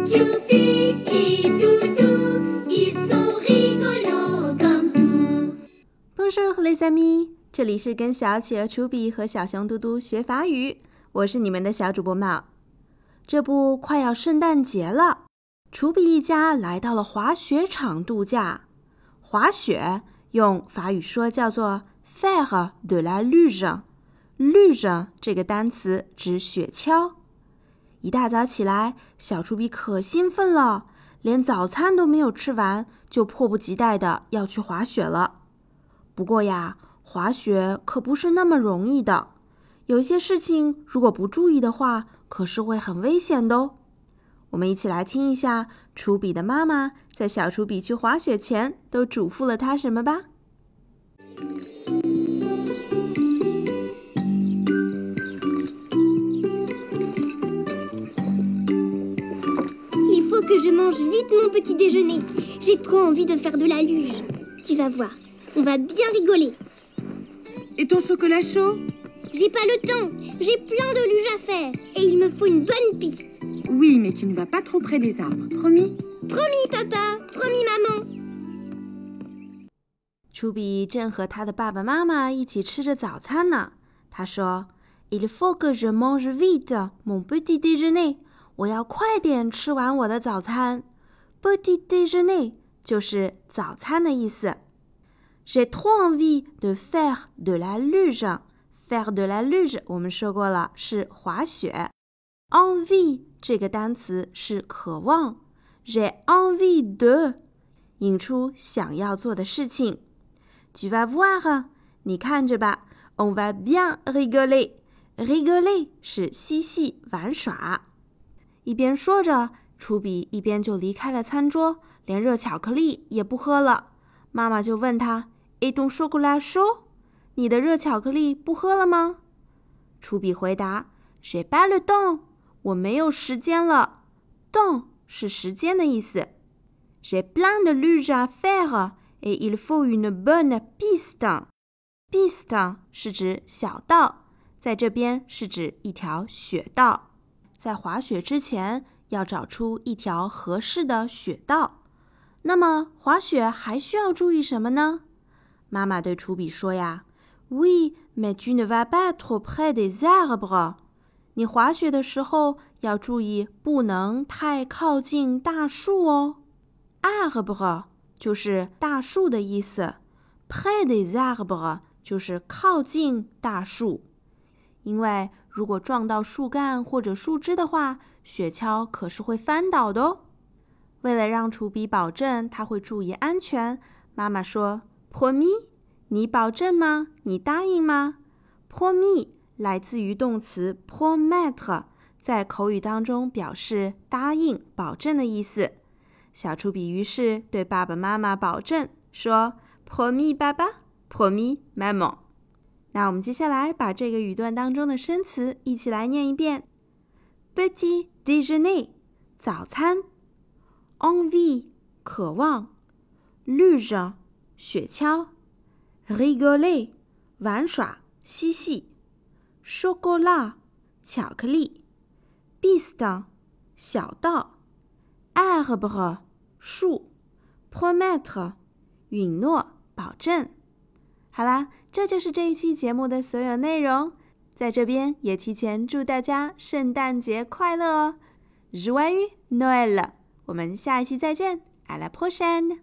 Chubby et Dudu, ils sont rigolos comme tout. Bonjour, les amis, 这里是跟小企鹅 Chubby 和小熊嘟嘟学法语。我是你们的小主播猫。这不，快要圣诞节了，Chubby 一家来到了滑雪场度假。滑雪用法语说叫做 faire de la luge。luge 这个单词指雪橇。一大早起来，小猪比可兴奋了，连早餐都没有吃完，就迫不及待的要去滑雪了。不过呀，滑雪可不是那么容易的，有些事情如果不注意的话，可是会很危险的哦。我们一起来听一下，楚比的妈妈在小楚比去滑雪前都嘱咐了他什么吧。que je mange vite mon petit déjeuner. J'ai trop envie de faire de la luge. Tu vas voir, on va bien rigoler. Et ton chocolat chaud J'ai pas le temps. J'ai plein de luge à faire. Et il me faut une bonne piste. Oui, mais tu ne vas pas trop près des arbres, promis Promis, papa. Promis, maman. 楚比正和他的爸爸妈妈一起吃着早餐呢。他说：“Il faut que je mange vite mon petit déjeuner。 我要快点吃完我的早餐。Petit déjeuner 就是早餐的意思。J'ai trop envie de faire de la luge。faire de la luge 我们说过了，是滑雪。envie 这个单词是渴望。J'ai envie de 引出想要做的事情。Tu vas voir，你看着吧。On va bien rigoler。rigoler 是嬉戏玩耍。一边说着，楚比一边就离开了餐桌，连热巧克力也不喝了。妈妈就问他：“Et ton chocolat chaud？你的热巧克力不喝了吗？”楚比回答：“J'ai pas le temps，我没有时间了。temps 是时间的意思。J'ai plein de luge à faire。” Et il faut une bonne piste. Piste 是指小道，在这边是指一条雪道。在滑雪之前，要找出一条合适的雪道。那么滑雪还需要注意什么呢？妈妈对楚比说呀：“Oui, mais tu ne vas pas trop près des arbres。你滑雪的时候要注意，不能太靠近大树哦。Arbre。”就是大树的意思，près des arbres 就是靠近大树。因为如果撞到树干或者树枝的话，雪橇可是会翻倒的哦。为了让楚比保证他会注意安全，妈妈说：“Promi，你保证吗？你答应吗？”Promi 来自于动词 promet，在口语当中表示答应、保证的意思。小楚比于是对爸爸妈妈保证说：“Promi，爸爸，Promis，妈妈。”那我们接下来把这个语段当中的生词一起来念一遍：petit déjeuner，早餐；envie，渴望；luge，雪橇；rigoler，玩耍嬉戏；chocolat，巧克力；piste，小道。arbre 树，promettre 允诺、保证。好啦，这就是这一期节目的所有内容。在这边也提前祝大家圣诞节快乐哦！Joyeux Noël！我们下一期再见，à la prochaine！